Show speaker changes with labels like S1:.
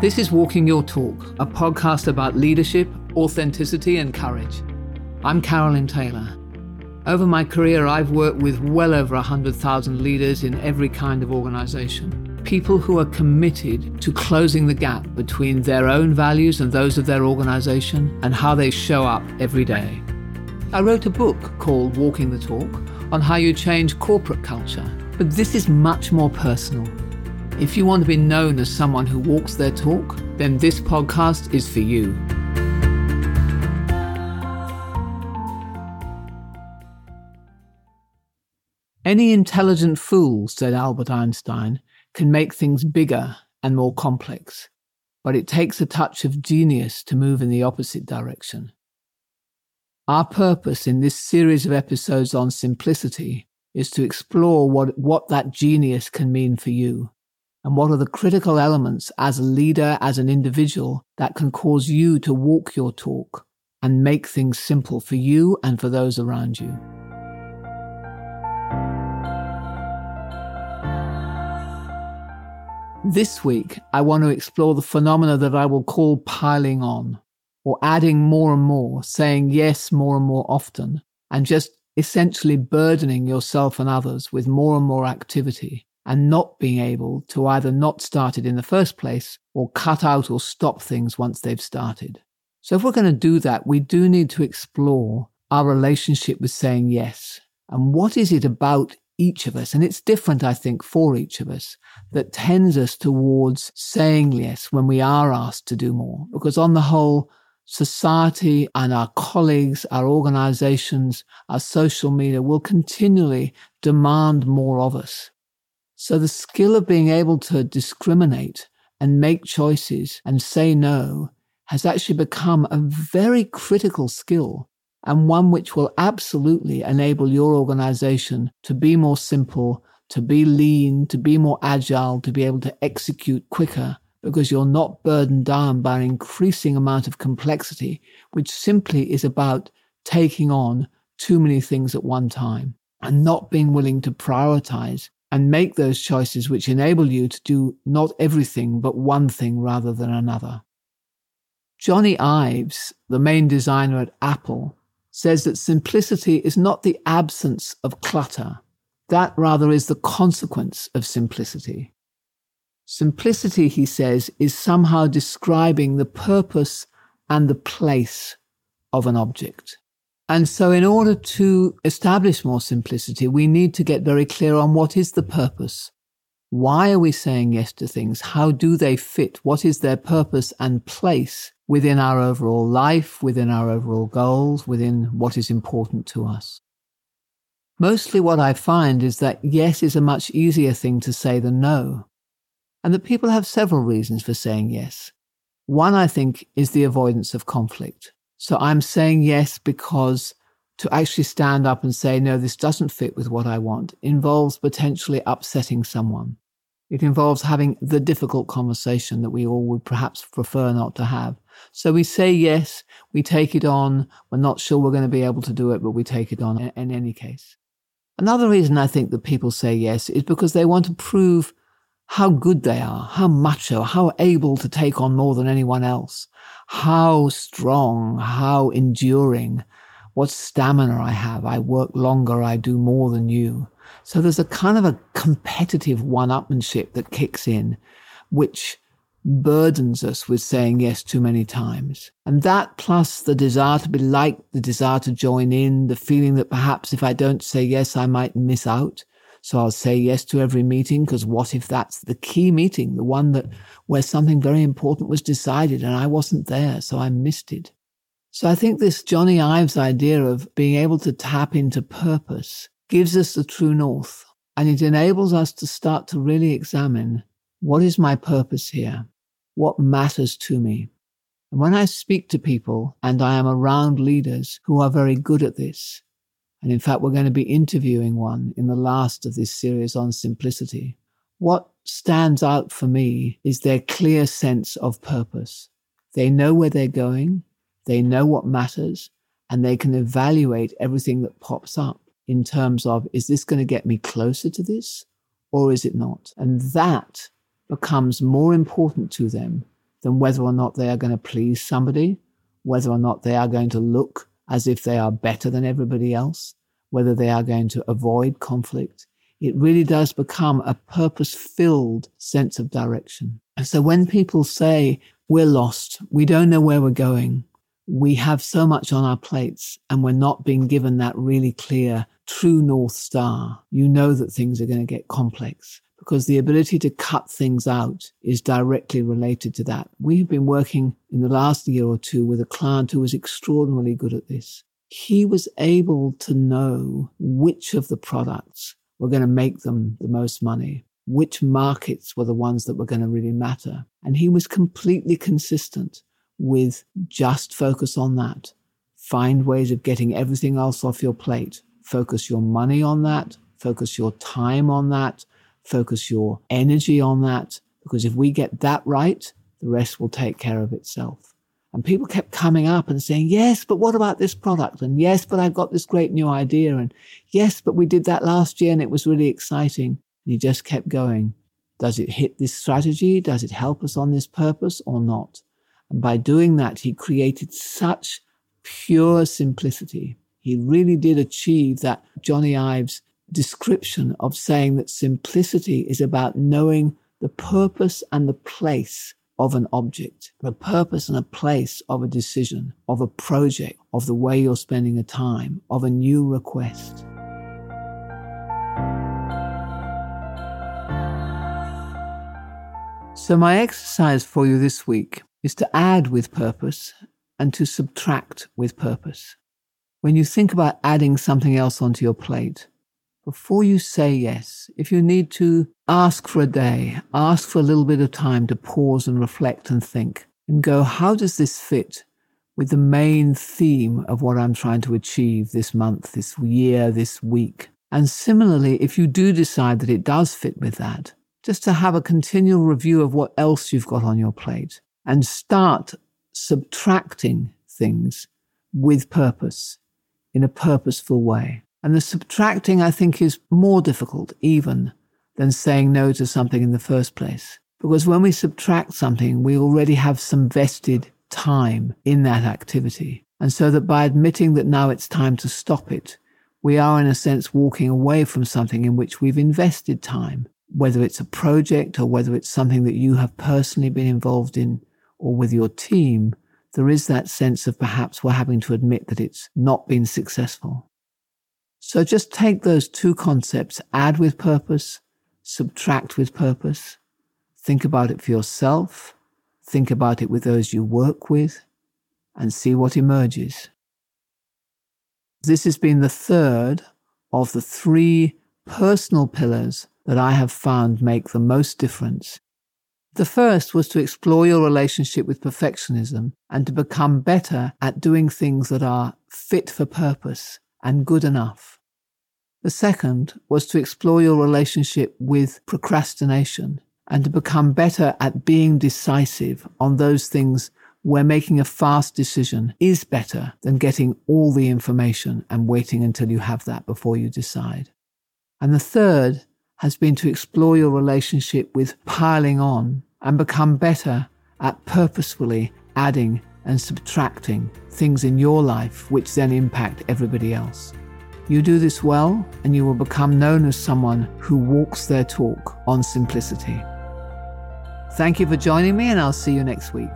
S1: This is Walking Your Talk, a podcast about leadership, authenticity, and courage. I'm Carolyn Taylor. Over my career, I've worked with well over 100,000 leaders in every kind of organization. People who are committed to closing the gap between their own values and those of their organization and how they show up every day. I wrote a book called Walking the Talk on how you change corporate culture, but this is much more personal. If you want to be known as someone who walks their talk, then this podcast is for you. Any intelligent fool, said Albert Einstein, can make things bigger and more complex, but it takes a touch of genius to move in the opposite direction. Our purpose in this series of episodes on simplicity is to explore what, what that genius can mean for you and what are the critical elements as a leader, as an individual, that can cause you to walk your talk and make things simple for you and for those around you. This week, I want to explore the phenomena that I will call piling on, or adding more and more, saying yes more and more often, and just essentially burdening yourself and others with more and more activity and not being able to either not start it in the first place or cut out or stop things once they've started. So if we're going to do that, we do need to explore our relationship with saying yes. And what is it about each of us? And it's different, I think, for each of us that tends us towards saying yes when we are asked to do more. Because on the whole, society and our colleagues, our organizations, our social media will continually demand more of us. So the skill of being able to discriminate and make choices and say no has actually become a very critical skill and one which will absolutely enable your organization to be more simple, to be lean, to be more agile, to be able to execute quicker because you're not burdened down by an increasing amount of complexity, which simply is about taking on too many things at one time and not being willing to prioritize and make those choices which enable you to do not everything, but one thing rather than another. Jony Ives, the main designer at Apple, says that simplicity is not the absence of clutter. That rather is the consequence of simplicity. Simplicity, he says, is somehow describing the purpose and the place of an object. And so in order to establish more simplicity, we need to get very clear on what is the purpose. Why are we saying yes to things? How do they fit? What is their purpose and place within our overall life, within our overall goals, within what is important to us? Mostly what I find is that yes is a much easier thing to say than no. And that people have several reasons for saying yes. One, I think, is the avoidance of conflict. So I'm saying yes because to actually stand up and say, no, this doesn't fit with what I want involves potentially upsetting someone. It involves having the difficult conversation that we all would perhaps prefer not to have. So we say yes, we take it on. We're not sure we're going to be able to do it, but we take it on in, in any case. Another reason I think that people say yes is because they want to prove how good they are, how macho, how able to take on more than anyone else, how strong, how enduring, what stamina I have. I work longer, I do more than you. So there's a kind of a competitive one upmanship that kicks in, which burdens us with saying yes too many times. And that plus the desire to be liked, the desire to join in, the feeling that perhaps if I don't say yes, I might miss out. So I'll say yes to every meeting because what if that's the key meeting, the one that where something very important was decided and I wasn't there, so I missed it. So I think this Jony Ives idea of being able to tap into purpose gives us the true north and it enables us to start to really examine what is my purpose here? What matters to me? And when I speak to people and I am around leaders who are very good at this, and in fact, we're going to be interviewing one in the last of this series on simplicity. What stands out for me is their clear sense of purpose. They know where they're going, they know what matters, and they can evaluate everything that pops up in terms of is this going to get me closer to this or is it not? And that becomes more important to them than whether or not they are going to please somebody, whether or not they are going to look as if they are better than everybody else, whether they are going to avoid conflict. It really does become a purpose filled sense of direction. And so when people say, we're lost, we don't know where we're going, we have so much on our plates and we're not being given that really clear, true North Star, you know that things are going to get complex because the ability to cut things out is directly related to that. We've been working in the last year or two with a client who was extraordinarily good at this. He was able to know which of the products were going to make them the most money, which markets were the ones that were going to really matter. And he was completely consistent with just focus on that. Find ways of getting everything else off your plate. Focus your money on that. Focus your time on that. Focus your energy on that. Because if we get that right, the rest will take care of itself. And people kept coming up and saying, yes, but what about this product? And yes, but I've got this great new idea. And yes, but we did that last year and it was really exciting. And he just kept going. Does it hit this strategy? Does it help us on this purpose or not? And by doing that, he created such pure simplicity. He really did achieve that Jony Ives description of saying that simplicity is about knowing the purpose and the place of an object, the purpose and a place of a decision, of a project, of the way you're spending a time, of a new request. So, my exercise for you this week is to add with purpose and to subtract with purpose. When you think about adding something else onto your plate, before you say yes, if you need to ask for a day, ask for a little bit of time to pause and reflect and think and go, how does this fit with the main theme of what I'm trying to achieve this month, this year, this week? And similarly, if you do decide that it does fit with that, just to have a continual review of what else you've got on your plate and start subtracting things with purpose in a purposeful way. And the subtracting, I think, is more difficult even than saying no to something in the first place. Because when we subtract something, we already have some vested time in that activity. And so that by admitting that now it's time to stop it, we are in a sense walking away from something in which we've invested time, whether it's a project or whether it's something that you have personally been involved in or with your team. There is that sense of perhaps we're having to admit that it's not been successful. So just take those two concepts, add with purpose, subtract with purpose. Think about it for yourself. Think about it with those you work with and see what emerges. This has been the third of the three personal pillars that I have found make the most difference. The first was to explore your relationship with perfectionism and to become better at doing things that are fit for purpose and good enough. The second was to explore your relationship with procrastination and to become better at being decisive on those things where making a fast decision is better than getting all the information and waiting until you have that before you decide. And the third has been to explore your relationship with piling on and become better at purposefully adding and subtracting things in your life which then impact everybody else. You do this well, and you will become known as someone who walks their talk on simplicity. Thank you for joining me, and I'll see you next week.